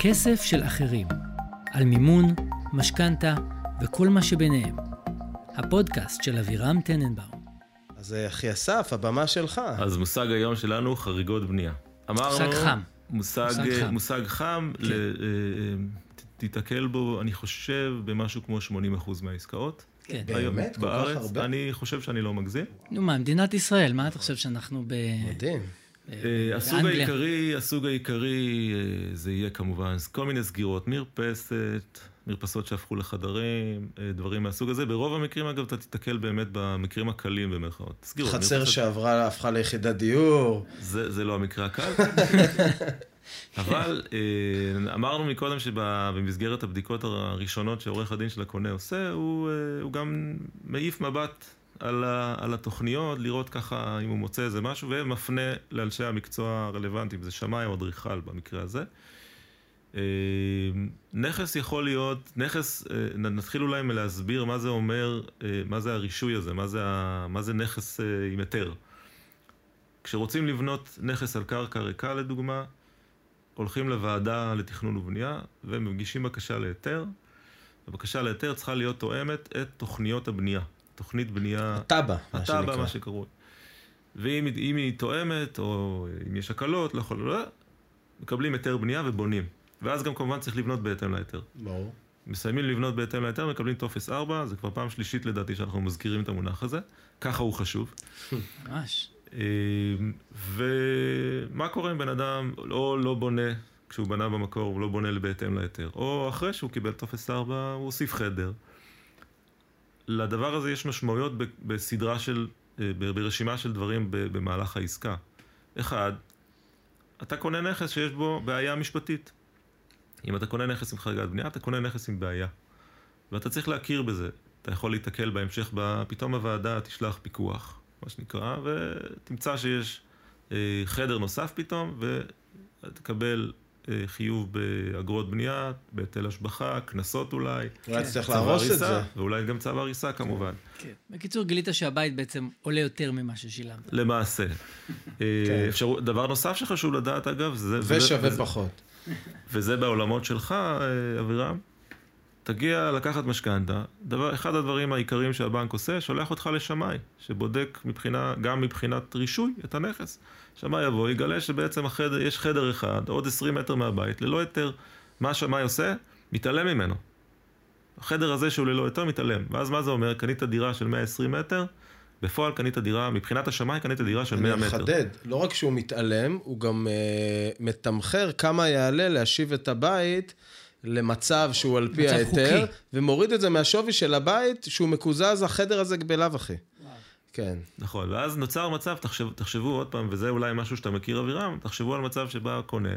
כסף של אחרים, על מימון, משכנתה וכל מה שביניהם. הפודקאסט של אבירם טננבאום. אז אה, אחי אסף, הבמה שלך. אז מושג היום שלנו חריגות בנייה. אמרנו... מושג חם. מושג, מושג חם. מושג חם, כן. ל, אה, תיתקל בו, אני חושב, במשהו כמו 80% מהעסקאות. כן. באמת? היום כל כך בארץ, הרבה? אני חושב שאני לא מגזים. נו מה, מדינת ישראל, מה אתה חושב שאנחנו ב... מדהים. אה, הסוג באנגליה. העיקרי, הסוג העיקרי אה, זה יהיה כמובן כל מיני סגירות, מרפסת, מרפסות שהפכו לחדרים, אה, דברים מהסוג הזה. ברוב המקרים, אגב, אתה תיתקל באמת במקרים הקלים במרכאות. סגירות, חצר מרפסת, שעברה, הפכה ליחידת דיור. זה, זה לא המקרה הקל. אבל אה, אמרנו מקודם שבמסגרת הבדיקות הראשונות שעורך הדין של הקונה עושה, הוא, אה, הוא גם מעיף מבט על, ה, על התוכניות, לראות ככה אם הוא מוצא איזה משהו, ומפנה לאנשי המקצוע הרלוונטיים, זה שמאי או אדריכל במקרה הזה. אה, נכס יכול להיות, נכס, אה, נתחיל אולי מלהסביר מה זה אומר, אה, מה זה הרישוי הזה, מה זה, מה זה נכס עם היתר. כשרוצים לבנות נכס על קרקע ריקה לדוגמה, הולכים לוועדה לתכנון ובנייה ומגישים בקשה להיתר. הבקשה להיתר צריכה להיות תואמת את תוכניות הבנייה. תוכנית בנייה, טאבה, מה התב"ע, שנקרא. מה שקרוי. ואם היא- תואמת, או אם יש הקלות, לא יכול, לא, מקבלים היתר בנייה ובונים. ואז גם כמובן צריך לבנות בהתאם להיתר. ברור. מסיימים לבנות בהתאם להיתר, מקבלים טופס 4, זה כבר פעם שלישית לדעתי שאנחנו מזכירים את המונח הזה. ככה הוא חשוב. ממש. אה, ומה קורה אם בן אדם או לא בונה, כשהוא בנה במקור, הוא לא בונה בהתאם להיתר, או אחרי שהוא קיבל טופס 4, הוא הוסיף חדר. לדבר הזה יש משמעויות בסדרה של, אה, ברשימה של דברים במהלך העסקה. אחד, אתה קונה נכס שיש בו בעיה משפטית. אם אתה קונה נכס עם חריגת בנייה, אתה קונה נכס עם בעיה. ואתה צריך להכיר בזה. אתה יכול להיתקל בהמשך, ב- פתאום הוועדה תשלח פיקוח, מה שנקרא, ותמצא שיש אה, חדר נוסף פתאום, ותקבל חיוב באגרות בנייה, בהיטל השבחה, קנסות אולי. אולי תצטרך צו להרוס את זה. ואולי גם צו הריסה כמובן. כן. בקיצור, גילית שהבית בעצם עולה יותר ממה ששילמת. למעשה. אה, כן. דבר נוסף שחשוב לדעת אגב, זה... ושווה וזה- פחות. וזה בעולמות שלך, אה, אבירם. תגיע לקחת משכנתה, אחד הדברים העיקריים שהבנק עושה, שולח אותך לשמאי, שבודק מבחינה, גם מבחינת רישוי את הנכס. שמאי יבוא, יגלה שבעצם החדר, יש חדר אחד, עוד 20 מטר מהבית, ללא היתר. מה השמאי עושה? מתעלם ממנו. החדר הזה שהוא ללא היתר מתעלם. ואז מה זה אומר? קנית דירה של 120 מטר, בפועל קנית דירה, מבחינת השמאי קנית דירה של 100 אני מטר. אחדד, לא רק שהוא מתעלם, הוא גם אה, מתמחר כמה יעלה להשיב את הבית למצב שהוא על פי ההיתר, חוקי. ומוריד את זה מהשווי של הבית, שהוא מקוזז, החדר הזה בלאו הכי. כן. נכון, ואז נוצר מצב, תחשב, תחשבו עוד פעם, וזה אולי משהו שאתה מכיר אבירם, תחשבו על מצב שבא קונה,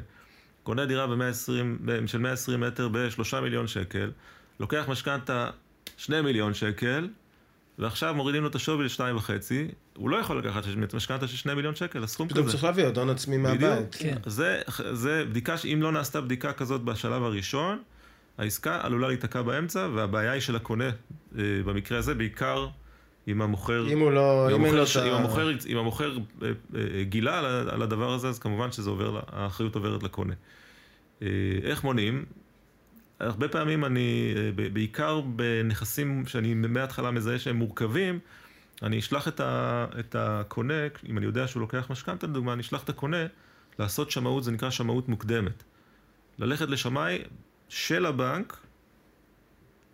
קונה דירה ב-120, של 120 מטר ב-3 מיליון שקל, לוקח משכנתה 2 מיליון שקל, ועכשיו מורידים לו את השווי ל-2.5, הוא לא יכול לקחת משכנתה של 2 מיליון שקל, הסכום פתאום כזה. צריך להביא עוד הון עצמי בדיוק. מהבית. כן. זה, זה בדיקה שאם לא נעשתה בדיקה כזאת בשלב הראשון, העסקה עלולה להיתקע באמצע, והבעיה היא של הקונה, אה, במקרה הזה, בעיקר עם המוכר. אם הוא לא... אם אם אין לו המוכר, את אם ה... המוכר, אם המוכר אה, אה, גילה על הדבר הזה, אז כמובן שזה עובר, האחריות עוברת לקונה. איך מונעים? הרבה פעמים אני, אה, בעיקר בנכסים שאני מההתחלה מזהה שהם מורכבים, אני אשלח את, ה, את הקונה, אם אני יודע שהוא לוקח משכנתה לדוגמה, אני אשלח את הקונה לעשות שמאות, זה נקרא שמאות מוקדמת. ללכת לשמאי של הבנק,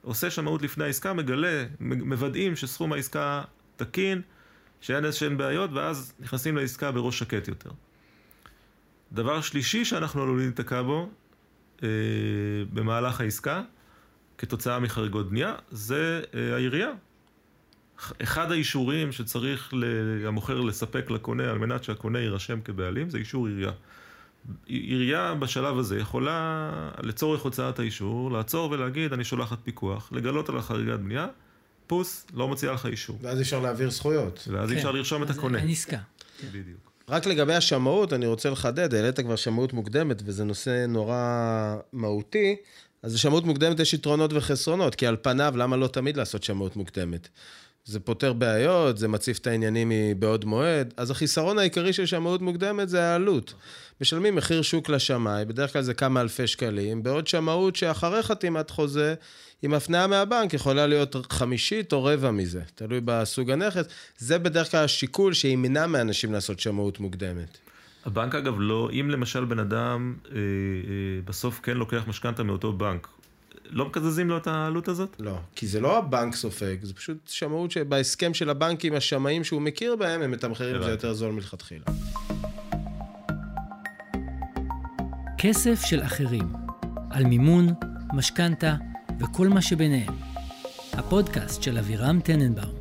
עושה שמאות לפני העסקה, מגלה, מוודאים שסכום העסקה תקין, שאין איזשהן בעיות, ואז נכנסים לעסקה בראש שקט יותר. דבר שלישי שאנחנו עלולים להיתקע בו אה, במהלך העסקה, כתוצאה מחריגות בנייה, זה אה, העירייה. אחד האישורים שצריך המוכר לספק לקונה על מנת שהקונה יירשם כבעלים זה אישור עירייה. עירייה בשלב הזה יכולה לצורך הוצאת האישור לעצור ולהגיד אני שולחת פיקוח, לגלות על החריגת בנייה, פוס, לא מוציאה לך אישור. ואז אפשר להעביר זכויות. ואז כן. אפשר לרשום את הקונה. אין עסקה. בדיוק. רק לגבי השמאות, אני רוצה לחדד, העלית כבר שמאות מוקדמת, וזה נושא נורא מהותי. אז לשמאות מוקדמת יש יתרונות וחסרונות, כי על פניו, למה לא תמיד לעשות שמאות מוקדמת? זה פותר בעיות, זה מציף את העניינים מבעוד מועד. אז החיסרון העיקרי של שמאות מוקדמת זה העלות. משלמים מחיר שוק לשמאי, בדרך כלל זה כמה אלפי שקלים, בעוד שמאות שאחרי חתימת חוזה, עם הפניה מהבנק יכולה להיות חמישית או רבע מזה, תלוי בסוג הנכס. זה בדרך כלל השיקול שימנע מאנשים לעשות שמאות מוקדמת. הבנק אגב לא, אם למשל בן אדם אה, אה, בסוף כן לוקח משכנתה מאותו בנק, לא מקזזים לו את העלות הזאת? לא, כי זה לא הבנק סופג, זה פשוט שמאות שבהסכם של הבנק עם השמאים שהוא מכיר בהם, הם מתמחרים את זה יותר זול מלכתחילה. כסף של אחרים, על מימון, משכנתה וכל מה שביניהם. הפודקאסט של אבירם טננבאום.